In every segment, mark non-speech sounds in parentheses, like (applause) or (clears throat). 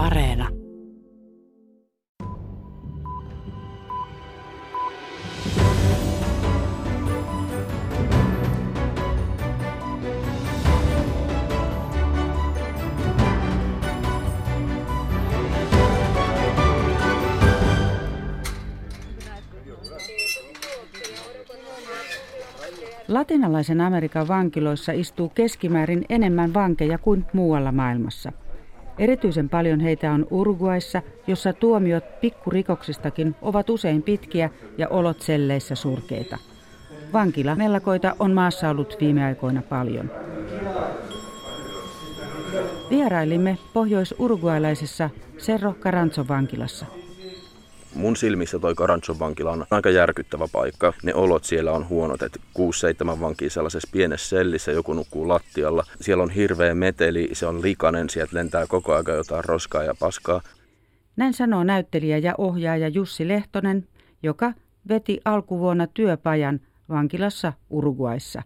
Areena. Latinalaisen Amerikan vankiloissa istuu keskimäärin enemmän vankeja kuin muualla maailmassa. Erityisen paljon heitä on Uruguayssa, jossa tuomiot pikkurikoksistakin ovat usein pitkiä ja olot selleissä surkeita. Vankila mellakoita on maassa ollut viime aikoina paljon. Vierailimme pohjois-uruguaylaisessa Cerro Caranzo vankilassa. Mun silmissä toi Karanchon vankila on aika järkyttävä paikka. Ne olot siellä on huonot, että 6-7 vankia sellaisessa pienessä sellissä, joku nukkuu lattialla. Siellä on hirveä meteli, se on likainen, sieltä lentää koko ajan jotain roskaa ja paskaa. Näin sanoo näyttelijä ja ohjaaja Jussi Lehtonen, joka veti alkuvuonna työpajan vankilassa Uruguayssa.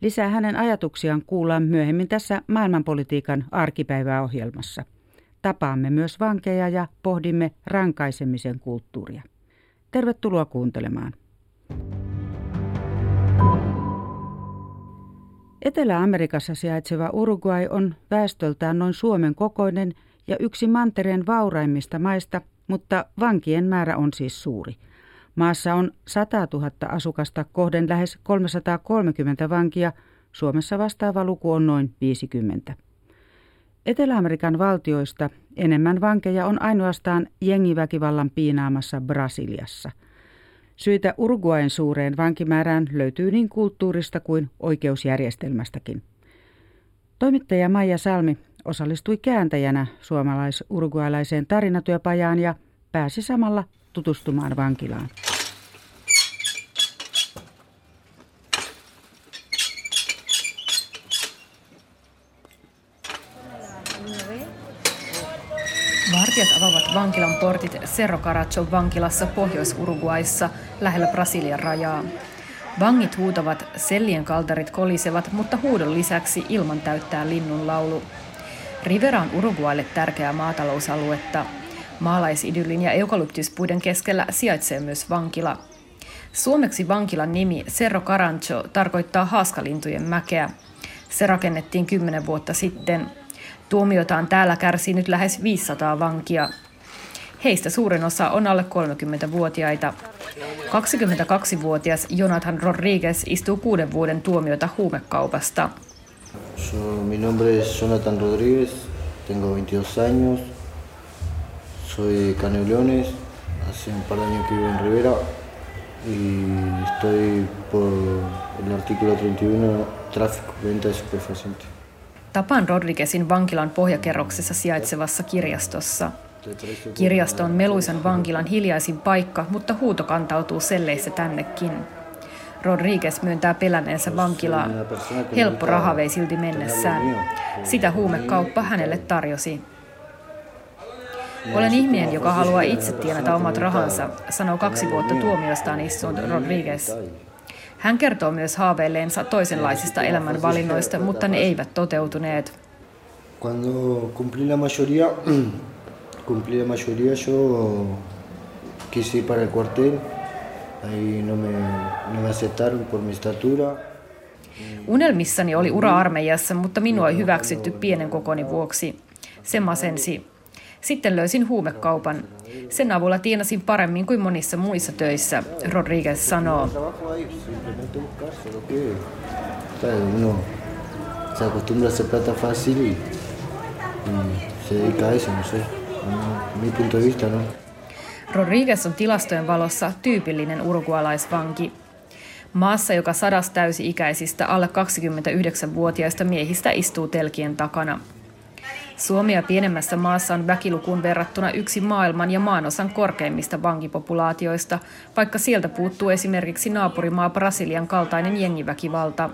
Lisää hänen ajatuksiaan kuullaan myöhemmin tässä maailmanpolitiikan arkipäiväohjelmassa. Tapaamme myös vankeja ja pohdimme rankaisemisen kulttuuria. Tervetuloa kuuntelemaan. Etelä-Amerikassa sijaitseva Uruguay on väestöltään noin Suomen kokoinen ja yksi mantereen vauraimmista maista, mutta vankien määrä on siis suuri. Maassa on 100 000 asukasta kohden lähes 330 vankia, Suomessa vastaava luku on noin 50. Etelä-Amerikan valtioista enemmän vankeja on ainoastaan jengiväkivallan piinaamassa Brasiliassa. Syitä Uruguayn suureen vankimäärään löytyy niin kulttuurista kuin oikeusjärjestelmästäkin. Toimittaja Maija Salmi osallistui kääntäjänä suomalais-uruguaylaiseen tarinatyöpajaan ja pääsi samalla tutustumaan vankilaan. Vartijat avaavat vankilan portit Cerro Carachon vankilassa Pohjois-Uruguayssa lähellä Brasilian rajaa. Vangit huutavat, sellien kaltarit kolisevat, mutta huudon lisäksi ilman täyttää linnun laulu. Rivera on Uruguaylle tärkeää maatalousaluetta. Maalaisidyllin ja eukalyptuspuiden keskellä sijaitsee myös vankila. Suomeksi vankilan nimi Cerro Carancho tarkoittaa haaskalintujen mäkeä. Se rakennettiin kymmenen vuotta sitten – Tuomiotaan täällä kärsii nyt lähes 500 vankia. Heistä suurin osa on alle 30-vuotiaita. 22-vuotias Jonathan Rodriguez istuu kuuden vuoden tuomiota huumekaupasta. So, mi nombre es Jonathan Rodríguez, tengo 22 años, soy Canelones, hace un par de años que vivo en Rivera y estoy por el artículo 31, tráfico, venta de superfacientes. Tapaan Rodriguezin vankilan pohjakerroksessa sijaitsevassa kirjastossa. Kirjasto on meluisan vankilan hiljaisin paikka, mutta huuto kantautuu selleissä tännekin. Rodriguez myöntää pelänneensä vankilaa. Helppo raha vei silti mennessään. Sitä huumekauppa hänelle tarjosi. Olen ihminen, joka haluaa itse tienata omat rahansa, sanoo kaksi vuotta tuomiostaan istunut Rodriguez. Hän kertoo myös haaveilleensa toisenlaisista elämänvalinnoista, mutta ne eivät toteutuneet. Cuando cumplí la mayoría, (clears throat) cumplí la mayoría, yo quise ir para el cuartel. Ahí no me, no me aceptaron por mi estatura. Unelmissani oli ura armeijassa, mutta minua ei hyväksytty pienen kokoni vuoksi. Se masensi. Sitten löysin huumekaupan. Sen avulla tienasin paremmin kuin monissa muissa töissä, Rodriguez sanoo. no no. Rodriguez on tilastojen valossa tyypillinen urugualaisvanki. Maassa, joka sadas täysi-ikäisistä alle 29-vuotiaista miehistä istuu telkien takana. Suomia pienemmässä maassa on väkilukuun verrattuna yksi maailman ja maanosan korkeimmista vankipopulaatioista, vaikka sieltä puuttuu esimerkiksi naapurimaa Brasilian kaltainen jengiväkivalta.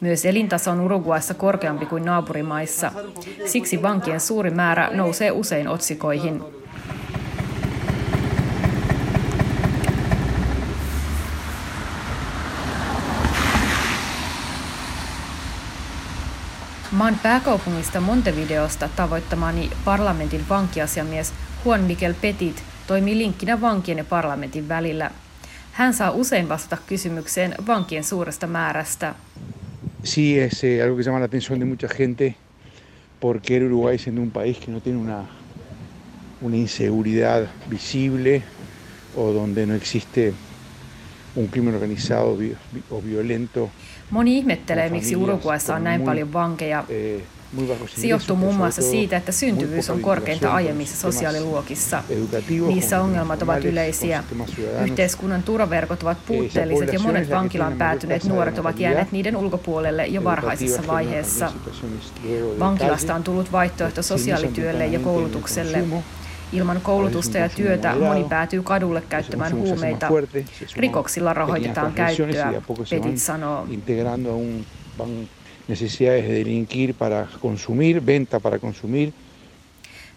Myös elintaso on Uruguayssa korkeampi kuin naapurimaissa. Siksi vankien suuri määrä nousee usein otsikoihin. Maan pääkaupungista Montevideosta tavoittamani parlamentin vankiasiamies Juan Miguel Petit toimii linkkinä vankien ja parlamentin välillä. Hän saa usein vastata kysymykseen vankien suuresta määrästä. Sí, es eh, algo que llama la atención de mucha gente porque Uruguay siendo un país que no tiene una, una inseguridad visible o donde no existe un crimen organizado o violento. Moni ihmettelee, miksi Uruguayssa on näin paljon vankeja. Eh, Se johtuu muun muassa siitä, että syntyvyys on korkeinta aiemmissa sosiaaliluokissa. Niissä ongelmat ovat yleisiä. Yhteiskunnan turvaverkot ovat puutteelliset ja monet vankilaan päätyneet nuoret ovat jääneet niiden ulkopuolelle jo varhaisessa vaiheessa. Vankilasta on tullut vaihtoehto sosiaalityölle ja koulutukselle. Ilman koulutusta ja työtä moni päätyy kadulle käyttämään huumeita. Rikoksilla rahoitetaan käyttöä, Petit sanoo necesidades de delinquir para consumir, venta para consumir.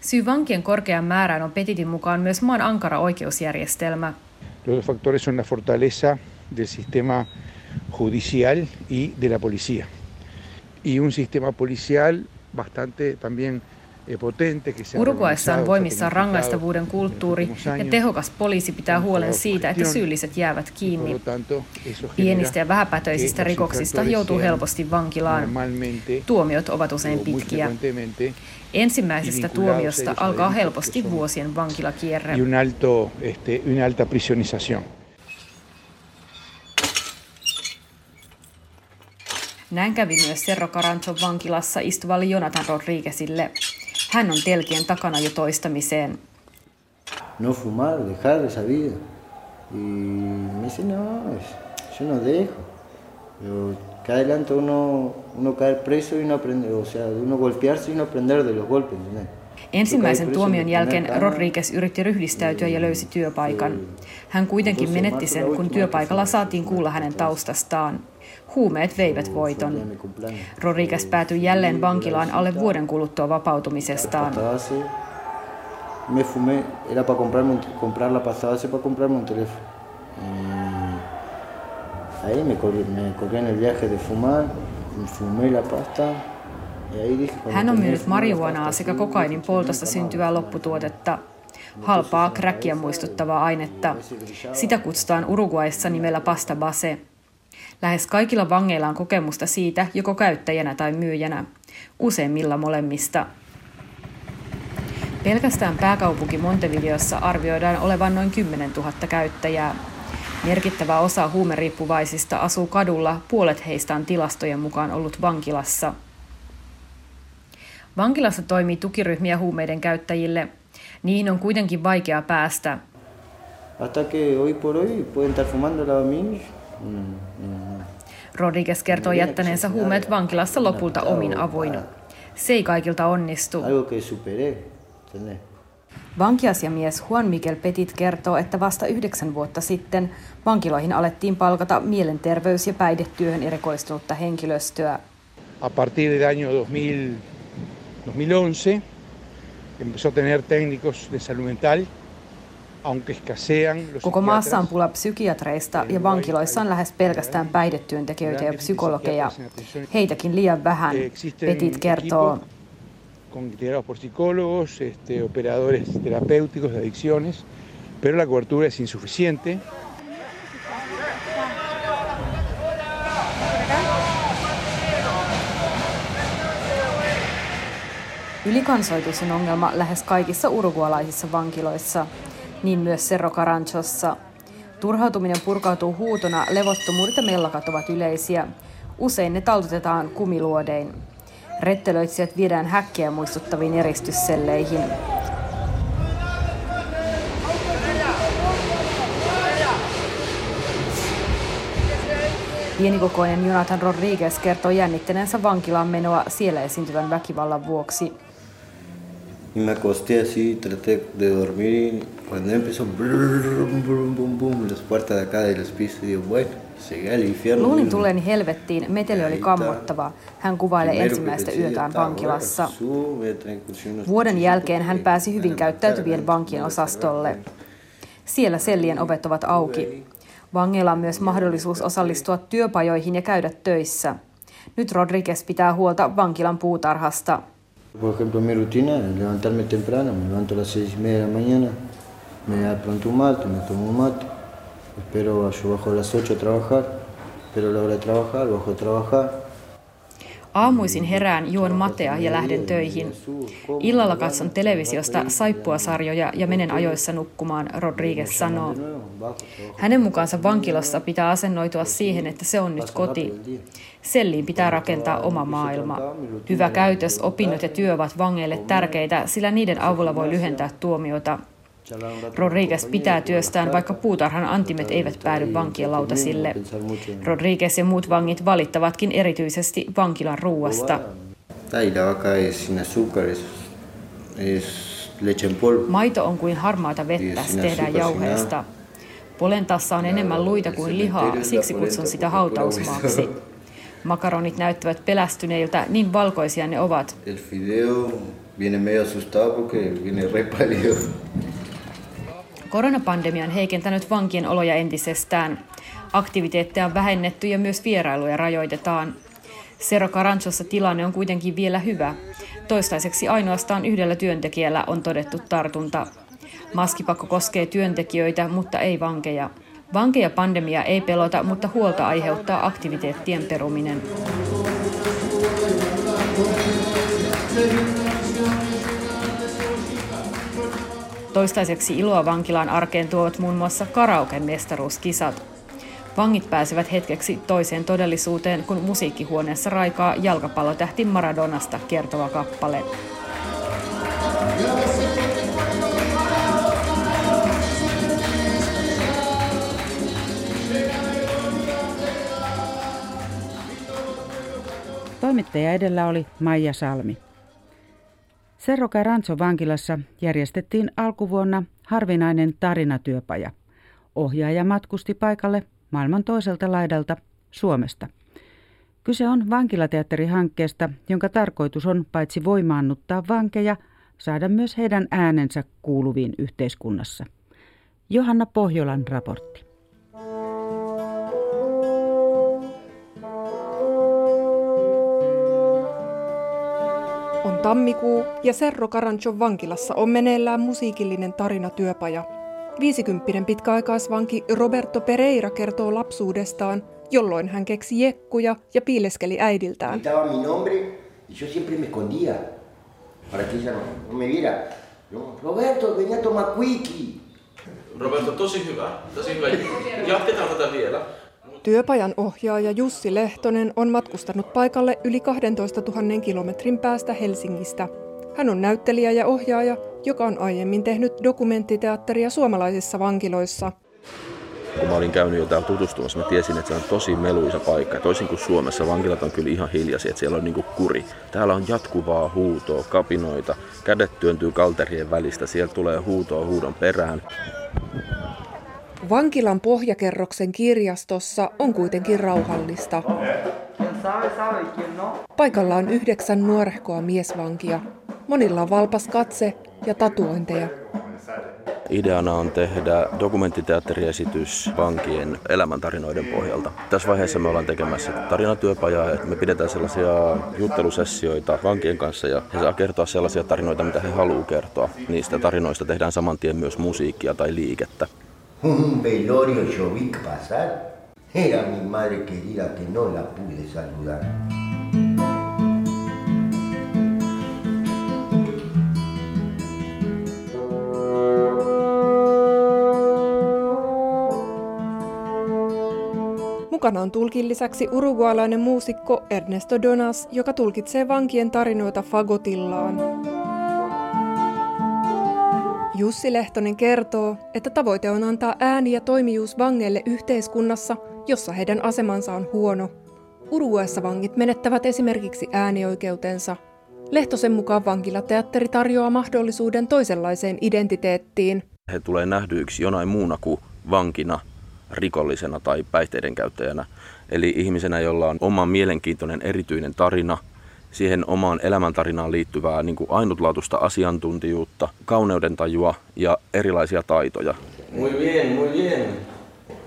Syy vankien korkean määrään on Petitin mukaan myös maan ankara oikeusjärjestelmä. Los factores son la fortaleza del sistema judicial y de la policía. Y un sistema policial bastante también Uruguayssa on voimissaan rangaistavuuden kulttuuri ja tehokas poliisi pitää huolen siitä, että syylliset jäävät kiinni. Pienistä ja vähäpätöisistä rikoksista joutuu helposti vankilaan. Tuomiot ovat usein pitkiä. Ensimmäisestä tuomiosta alkaa helposti vuosien vankilakierre. Näin kävi myös Cerro Caranchon vankilassa istuvalle Jonathan Rodriguezille. No fumar, dejar esa vida. Y me dice, no, yo no dejo. Pero que adelante uno, uno caer preso y no aprender, o sea, uno golpearse y no aprender de los golpes, ¿entendés? Ensimmäisen tuomion jälkeen Rodriguez yritti ryhdistäytyä ja löysi työpaikan. Hän kuitenkin menetti sen, kun työpaikalla saatiin kuulla hänen taustastaan. Huumeet veivät voiton. Rodriguez päätyi jälleen vankilaan alle vuoden kuluttua vapautumisestaan. Me fumé, era para comprarme, comprar la pasada para comprarme un teléfono. Ahí me me en el viaje de fumar, fumé la pasta, hän on myynyt marihuanaa sekä kokainin poltosta syntyvää lopputuotetta, halpaa kräkkiä muistuttavaa ainetta. Sitä kutsutaan Uruguayssa nimellä pasta base. Lähes kaikilla vangeilla on kokemusta siitä joko käyttäjänä tai myyjänä, useimmilla molemmista. Pelkästään pääkaupunki Montevideossa arvioidaan olevan noin 10 000 käyttäjää. Merkittävä osa huumeriippuvaisista asuu kadulla, puolet heistä on tilastojen mukaan ollut vankilassa. Vankilassa toimii tukiryhmiä huumeiden käyttäjille. Niihin on kuitenkin vaikea päästä. Hasta que hoy por hoy pueden estar fumando la Rodriguez kertoo jättäneensä huumeet vankilassa lopulta omin avoin. Se ei kaikilta onnistu. Vankiasiamies Juan Miguel Petit kertoo, että vasta yhdeksän vuotta sitten vankiloihin alettiin palkata mielenterveys- ja päihdetyöhön erikoistunutta henkilöstöä. A partir del año 2011 empezó a tener técnicos de salud mental Koko maassa on pula psykiatreista ja vankiloissa on lähes pelkästään päihdetyöntekijöitä ja psykologeja. Heitäkin liian vähän, Petit kertoo. por psicólogos, este, operadores terapéuticos de adicciones, pero la cobertura es insuficiente. Ylikansoitus on ongelma lähes kaikissa urugualaisissa vankiloissa niin myös Cerro Caranchossa. Turhautuminen purkautuu huutona, levottomuudet ja mellakat ovat yleisiä. Usein ne taltutetaan kumiluodein. Rettelöitsijät viedään häkkiä muistuttaviin eristysselleihin. Pienikokoinen Jonathan Rodriguez kertoo jännittäneensä vankilaan menoa siellä esiintyvän väkivallan vuoksi. Y me acosté así, traté de dormir y cuando empezó brum, brum, bum, bum, las puertas de acá de los pisos, digo, bueno, llegué al infierno. Luulin tulleeni helvettiin, meteli oli kammottava. Hän kuvailee ensimmäistä yötään vankilassa. Vuoden jälkeen hän pääsi hyvin käyttäytyvien vankien osastolle. Siellä sellien ovet ovat auki. Vangeilla on myös mahdollisuus osallistua työpajoihin ja käydä töissä. Nyt Rodriguez pitää huolta vankilan puutarhasta. Por ejemplo, mi rutina es levantarme temprano, me levanto a las seis y media de la mañana, me da pronto un mate, me tomo un mate, espero, yo bajo a las 8 a trabajar, espero la hora de trabajar, bajo a trabajar, Aamuisin herään, juon matea ja lähden töihin. Illalla katson televisiosta saippuasarjoja ja menen ajoissa nukkumaan, Rodriguez sanoo. Hänen mukaansa vankilassa pitää asennoitua siihen, että se on nyt koti. Selliin pitää rakentaa oma maailma. Hyvä käytös, opinnot ja työ ovat vangeille tärkeitä, sillä niiden avulla voi lyhentää tuomiota. Rodriguez pitää työstään, vaikka puutarhan antimet eivät päädy vankien lautasille. Rodriguez ja muut vangit valittavatkin erityisesti vankilan ruuasta. Maito on kuin harmaata vettä, se tehdään jauheesta. Polentassa on enemmän luita kuin lihaa, siksi kutsun sitä hautausmaaksi. Makaronit näyttävät pelästyneiltä, niin valkoisia ne ovat. Koronapandemia on heikentänyt vankien oloja entisestään. Aktiviteetteja on vähennetty ja myös vierailuja rajoitetaan. Cerro Caranchossa tilanne on kuitenkin vielä hyvä. Toistaiseksi ainoastaan yhdellä työntekijällä on todettu tartunta. Maskipakko koskee työntekijöitä, mutta ei vankeja. Vankeja pandemia ei pelota, mutta huolta aiheuttaa aktiviteettien peruminen. Toistaiseksi iloa vankilaan arkeen tuovat muun muassa karaoken mestaruuskisat. Vangit pääsevät hetkeksi toiseen todellisuuteen, kun musiikkihuoneessa raikaa jalkapallotähti Maradonasta kertova kappale. Toimittaja edellä oli Maija Salmi. Cerro Caranzo vankilassa järjestettiin alkuvuonna harvinainen tarinatyöpaja. Ohjaaja matkusti paikalle maailman toiselta laidalta Suomesta. Kyse on vankilateatterihankkeesta, jonka tarkoitus on paitsi voimaannuttaa vankeja, saada myös heidän äänensä kuuluviin yhteiskunnassa. Johanna Pohjolan raportti. Tammikuu ja Serro Caranchon vankilassa on meneillään musiikillinen tarinatyöpaja. 50 pitkäaikaisvanki Roberto Pereira kertoo lapsuudestaan, jolloin hän keksi jekkuja ja piileskeli äidiltään. Roberto, venía tomar Roberto, tosi hyvä. Tosi hyvä. Jatketaan tätä vielä. Työpajan ohjaaja Jussi Lehtonen on matkustanut paikalle yli 12 000 kilometrin päästä Helsingistä. Hän on näyttelijä ja ohjaaja, joka on aiemmin tehnyt dokumenttiteatteria suomalaisissa vankiloissa. Kun mä olin käynyt jo täällä tutustumassa, mä tiesin, että se on tosi meluisa paikka. Toisin kuin Suomessa, vankilat on kyllä ihan hiljaisia, että siellä on niinku kuri. Täällä on jatkuvaa huutoa, kapinoita, kädet työntyy kalterien välistä, sieltä tulee huutoa huudon perään. Vankilan pohjakerroksen kirjastossa on kuitenkin rauhallista. Paikalla on yhdeksän nuorehkoa miesvankia. Monilla on valpas katse ja tatuointeja. Ideana on tehdä dokumenttiteatteriesitys vankien elämäntarinoiden pohjalta. Tässä vaiheessa me ollaan tekemässä tarinatyöpajaa, me pidetään sellaisia juttelusessioita vankien kanssa ja he saa kertoa sellaisia tarinoita, mitä he haluaa kertoa. Niistä tarinoista tehdään saman tien myös musiikkia tai liikettä. Un velorio yo vi pasar. Era mi madre querida que no la pude saludar. Mukana on tulkin lisäksi urugualainen muusikko Ernesto Donas, joka tulkitsee vankien tarinoita fagotillaan. Jussi Lehtonen kertoo, että tavoite on antaa ääni ja toimijuus vangeille yhteiskunnassa, jossa heidän asemansa on huono. Uruguayssa vangit menettävät esimerkiksi äänioikeutensa. Lehtosen mukaan vankilateatteri tarjoaa mahdollisuuden toisenlaiseen identiteettiin. He tulee nähdyiksi jonain muuna kuin vankina, rikollisena tai päihteiden käyttäjänä. Eli ihmisenä, jolla on oma mielenkiintoinen erityinen tarina – siihen omaan elämäntarinaan liittyvää niin kuin ainutlaatuista asiantuntijuutta, tajua ja erilaisia taitoja. Muy bien, muy bien.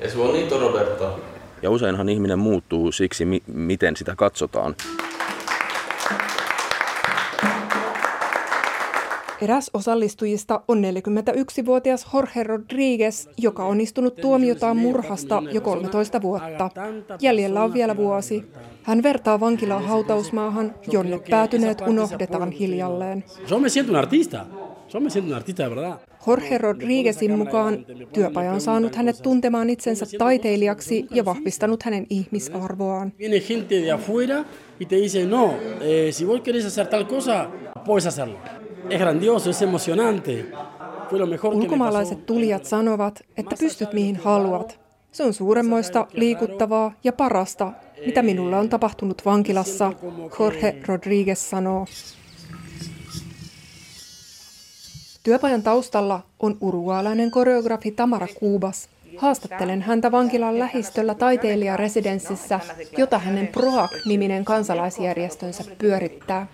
Es bonito, Roberto. Ja useinhan ihminen muuttuu siksi, mi- miten sitä katsotaan. Eräs osallistujista on 41-vuotias Jorge Rodriguez, joka on istunut tuomiotaan murhasta jo 13 vuotta. Jäljellä on vielä vuosi. Hän vertaa vankilaa hautausmaahan, jonne päätyneet unohdetaan hiljalleen. Jorge Rodriguezin mukaan työpaja on saanut hänet tuntemaan itsensä taiteilijaksi ja vahvistanut hänen ihmisarvoaan. Viene gente de afuera y te dice, no, eh, si vos querés hacer tal cosa, puedes hacerlo. Es. Ulkomaalaiset tulijat sanovat, että pystyt mihin haluat. Se on suuremmoista, liikuttavaa ja parasta, mitä minulle on tapahtunut vankilassa, Jorge Rodriguez sanoo. Työpajan taustalla on urugualainen koreografi Tamara Kuubas. Haastattelen häntä vankilan lähistöllä taiteilijaresidenssissä, jota hänen PROAC-niminen kansalaisjärjestönsä pyörittää.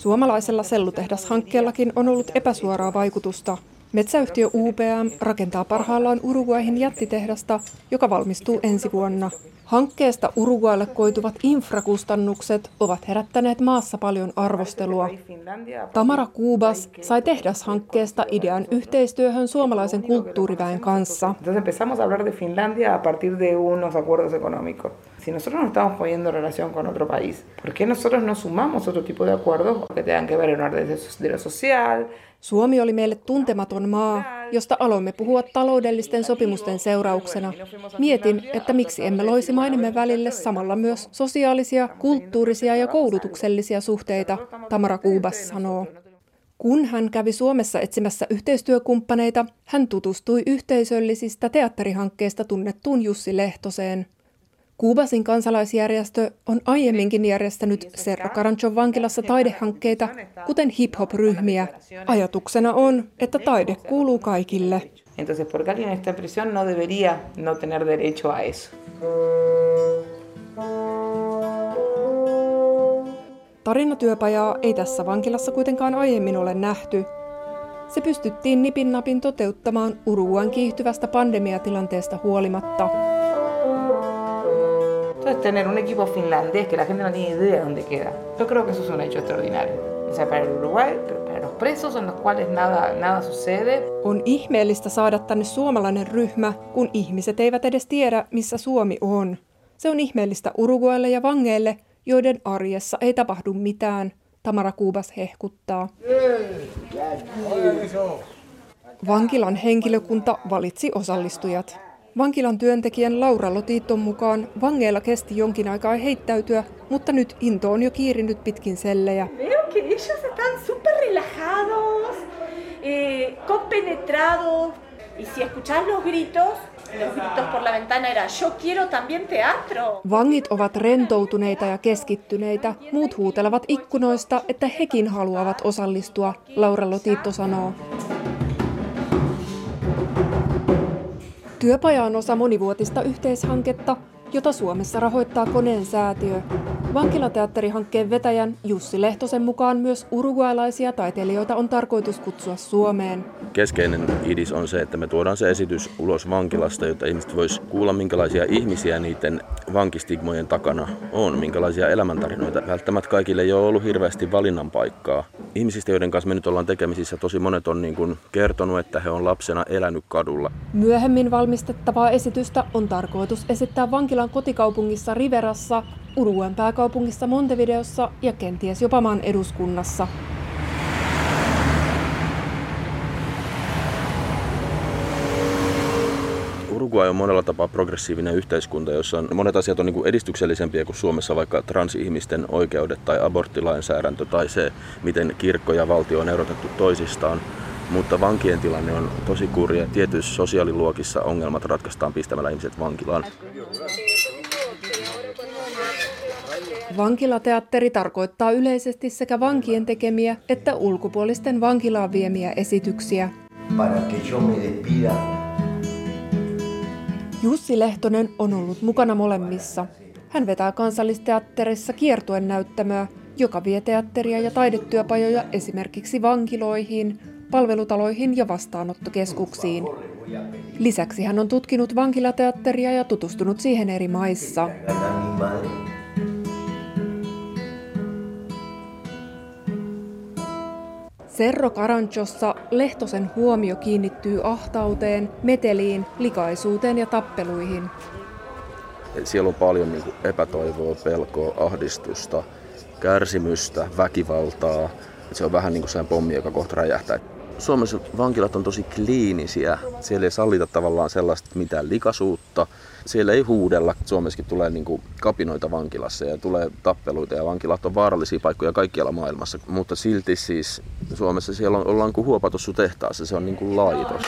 Suomalaisella sellutehdashankkeellakin on ollut epäsuoraa vaikutusta. Metsäyhtiö UPM rakentaa parhaillaan Uruguaihin jättitehdasta, joka valmistuu ensi vuonna. Hankkeesta Uruguaille koituvat infrakustannukset ovat herättäneet maassa paljon arvostelua. Tamara Kuubas sai tehdashankkeesta idean yhteistyöhön suomalaisen kulttuuriväen kanssa. Si nosotros no estamos poniendo relación con otro país, ¿por qué nosotros no sumamos otro tipo de acuerdos que tengan que ver en orden de, de lo social? Suomi oli meille tuntematon maa, josta aloimme puhua taloudellisten sopimusten seurauksena. Mietin, että miksi emme loisi mainimme välille samalla myös sosiaalisia, kulttuurisia ja koulutuksellisia suhteita, Tamara Kuubas sanoo. Kun hän kävi Suomessa etsimässä yhteistyökumppaneita, hän tutustui yhteisöllisistä teatterihankkeista tunnettuun Jussi Lehtoseen. Kuubasin kansalaisjärjestö on aiemminkin järjestänyt Serra Caranchon vankilassa taidehankkeita, kuten hip-hop-ryhmiä. Ajatuksena on, että taide kuuluu kaikille. Entonces, porque alguien está en prisión no debería no tener derecho a eso. Tarinatyöpajaa ei tässä vankilassa kuitenkaan aiemmin ole nähty. Se pystyttiin nipin napin toteuttamaan Uruguan kiihtyvästä pandemiatilanteesta huolimatta. Entonces, tener un equipo finlandés que la gente no tiene idea de dónde queda. Yo creo que eso es un hecho extraordinario. O sea, para el Uruguay, pero para los presos en los cuales nada, nada sucede. On ihmeellistä saada tänne suomalainen ryhmä, kun ihmiset eivät edes tiedä, missä Suomi on. Se on ihmeellistä Uruguaille ja vangeille, joiden arjessa ei tapahdu mitään, Tamara Kuubas hehkuttaa. Vankilan henkilökunta valitsi osallistujat. Vankilan työntekijän Laura Lotiton mukaan vangeilla kesti jonkin aikaa heittäytyä, mutta nyt into on jo kiirinyt pitkin sellejä. Veo que ellos están súper relajados, eh, compenetrados. Y si escuchás los gritos, los gritos por la ventana era yo quiero también teatro. Vangit ovat rentoutuneita ja keskittyneitä. Muut huutelevat ikkunoista, että hekin haluavat osallistua, Laura Lotito sanoo. Työpaja on osa monivuotista yhteishanketta, jota Suomessa rahoittaa Koneen säätiö. Vankilateatterihankkeen vetäjän Jussi Lehtosen mukaan myös uruguaylaisia taiteilijoita on tarkoitus kutsua Suomeen. Keskeinen idis on se, että me tuodaan se esitys ulos vankilasta, jotta ihmiset vois kuulla, minkälaisia ihmisiä niiden vankistigmojen takana on, minkälaisia elämäntarinoita. Välttämättä kaikille ei ole ollut hirveästi valinnan paikkaa. Ihmisistä, joiden kanssa me nyt ollaan tekemisissä, tosi monet on niin kuin kertonut, että he on lapsena elänyt kadulla. Myöhemmin valmistettavaa esitystä on tarkoitus esittää vankilan kotikaupungissa Riverassa, Uruguayn pääkaupungissa Montevideossa ja kenties jopa maan eduskunnassa. Uruguay on monella tapaa progressiivinen yhteiskunta, jossa on monet asiat on niin kuin edistyksellisempiä kuin Suomessa, vaikka transihmisten oikeudet tai aborttilainsäädäntö tai se, miten kirkko ja valtio on erotettu toisistaan. Mutta vankien tilanne on tosi kurja. Tietyissä sosiaaliluokissa ongelmat ratkaistaan pistämällä ihmiset vankilaan. Vankilateatteri tarkoittaa yleisesti sekä vankien tekemiä että ulkopuolisten vankilaan viemiä esityksiä. Jussi Lehtonen on ollut mukana molemmissa. Hän vetää kansallisteatterissa kiertuen näyttämöä, joka vie teatteria ja taidetyöpajoja esimerkiksi vankiloihin, palvelutaloihin ja vastaanottokeskuksiin. Lisäksi hän on tutkinut vankilateatteria ja tutustunut siihen eri maissa. Serro Karanchossa Lehtosen huomio kiinnittyy ahtauteen, meteliin, likaisuuteen ja tappeluihin. Siellä on paljon niin epätoivoa, pelkoa, ahdistusta, kärsimystä, väkivaltaa. Se on vähän niin kuin pommi, joka kohta räjähtää. Suomessa vankilat on tosi kliinisiä. Siellä ei sallita tavallaan sellaista mitään likaisuutta. Siellä ei huudella. Suomessakin tulee niin kuin kapinoita vankilassa ja tulee tappeluita ja vankilat on vaarallisia paikkoja kaikkialla maailmassa. Mutta silti siis Suomessa siellä on, ollaan kuin huopatossu tehtaassa. Se on niin kuin laitos.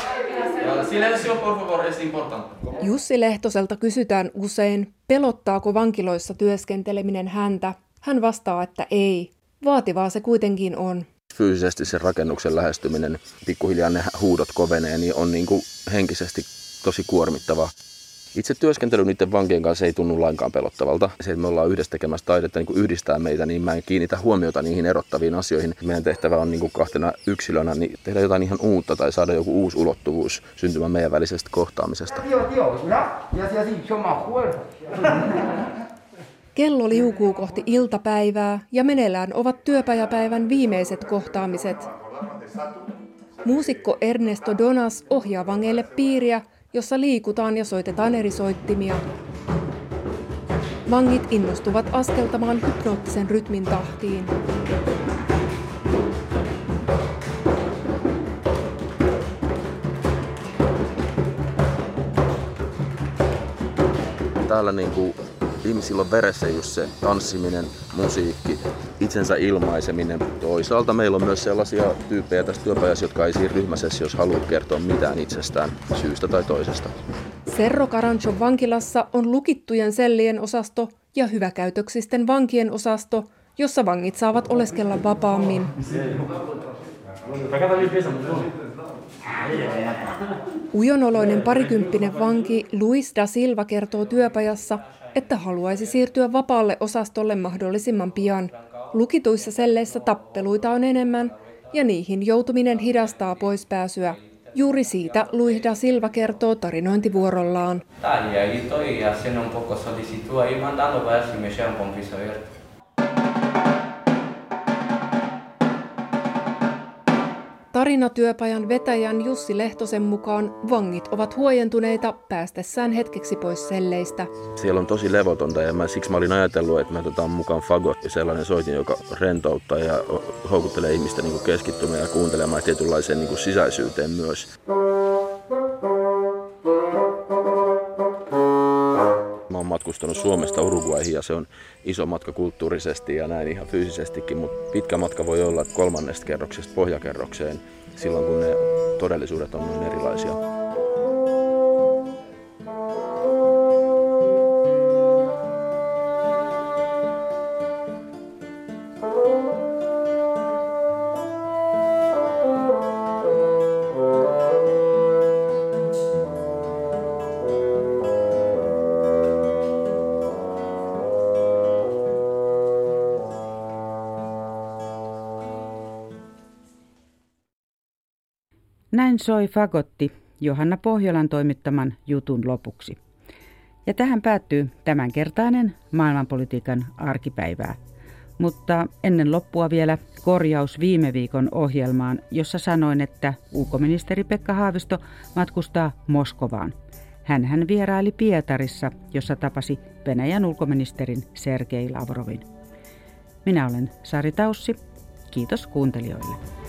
Jussi Lehtoselta kysytään usein, pelottaako vankiloissa työskenteleminen häntä. Hän vastaa, että ei. Vaativaa se kuitenkin on fyysisesti sen rakennuksen lähestyminen, pikkuhiljaa ne huudot kovenee, niin on niin kuin henkisesti tosi kuormittava. Itse työskentely niiden vankien kanssa ei tunnu lainkaan pelottavalta. Se, että me ollaan yhdessä tekemässä taidetta niin kuin yhdistää meitä, niin mä en kiinnitä huomiota niihin erottaviin asioihin. Meidän tehtävä on niin kuin kahtena yksilönä niin tehdä jotain ihan uutta tai saada joku uusi ulottuvuus syntymään meidän välisestä kohtaamisesta. Kello liukuu kohti iltapäivää ja meneillään ovat työpajapäivän viimeiset kohtaamiset. Muusikko Ernesto Donas ohjaa vangeille piiriä, jossa liikutaan ja soitetaan eri soittimia. Vangit innostuvat askeltamaan hypnoottisen rytmin tahtiin. Täällä niin kuin ihmisillä on veressä just se tanssiminen, musiikki, itsensä ilmaiseminen. Toisaalta meillä on myös sellaisia tyyppejä tässä työpajassa, jotka ei siinä ryhmässä, jos haluaa kertoa mitään itsestään syystä tai toisesta. Serro Caranchon vankilassa on lukittujen sellien osasto ja hyväkäytöksisten vankien osasto, jossa vangit saavat oleskella vapaammin. Ujonoloinen parikymppinen vanki Luis da Silva kertoo työpajassa, että haluaisi siirtyä vapaalle osastolle mahdollisimman pian. Lukituissa selleissä tappeluita on enemmän ja niihin joutuminen hidastaa poispääsyä. Juuri siitä Luihda Silva kertoo tarinointivuorollaan. Tarinatyöpajan vetäjän Jussi Lehtosen mukaan vangit ovat huojentuneita päästessään hetkeksi pois selleistä. Siellä on tosi levotonta ja mä, siksi mä olin ajatellut, että me otetaan mukaan fagot ja sellainen soitin, joka rentouttaa ja houkuttelee ihmistä niin keskittymään ja kuuntelemaan tietynlaiseen niin sisäisyyteen myös. Matkustanut Suomesta Uruguayhin ja se on iso matka kulttuurisesti ja näin ihan fyysisestikin, mutta pitkä matka voi olla kolmannesta kerroksesta pohjakerrokseen silloin, kun ne todellisuudet on noin erilaisia. Näin soi Fagotti Johanna Pohjolan toimittaman jutun lopuksi. Ja tähän päättyy tämänkertainen maailmanpolitiikan arkipäivää. Mutta ennen loppua vielä korjaus viime viikon ohjelmaan, jossa sanoin, että ulkoministeri Pekka Haavisto matkustaa Moskovaan. Hän hän vieraili Pietarissa, jossa tapasi Venäjän ulkoministerin Sergei Lavrovin. Minä olen Sari Taussi. Kiitos kuuntelijoille.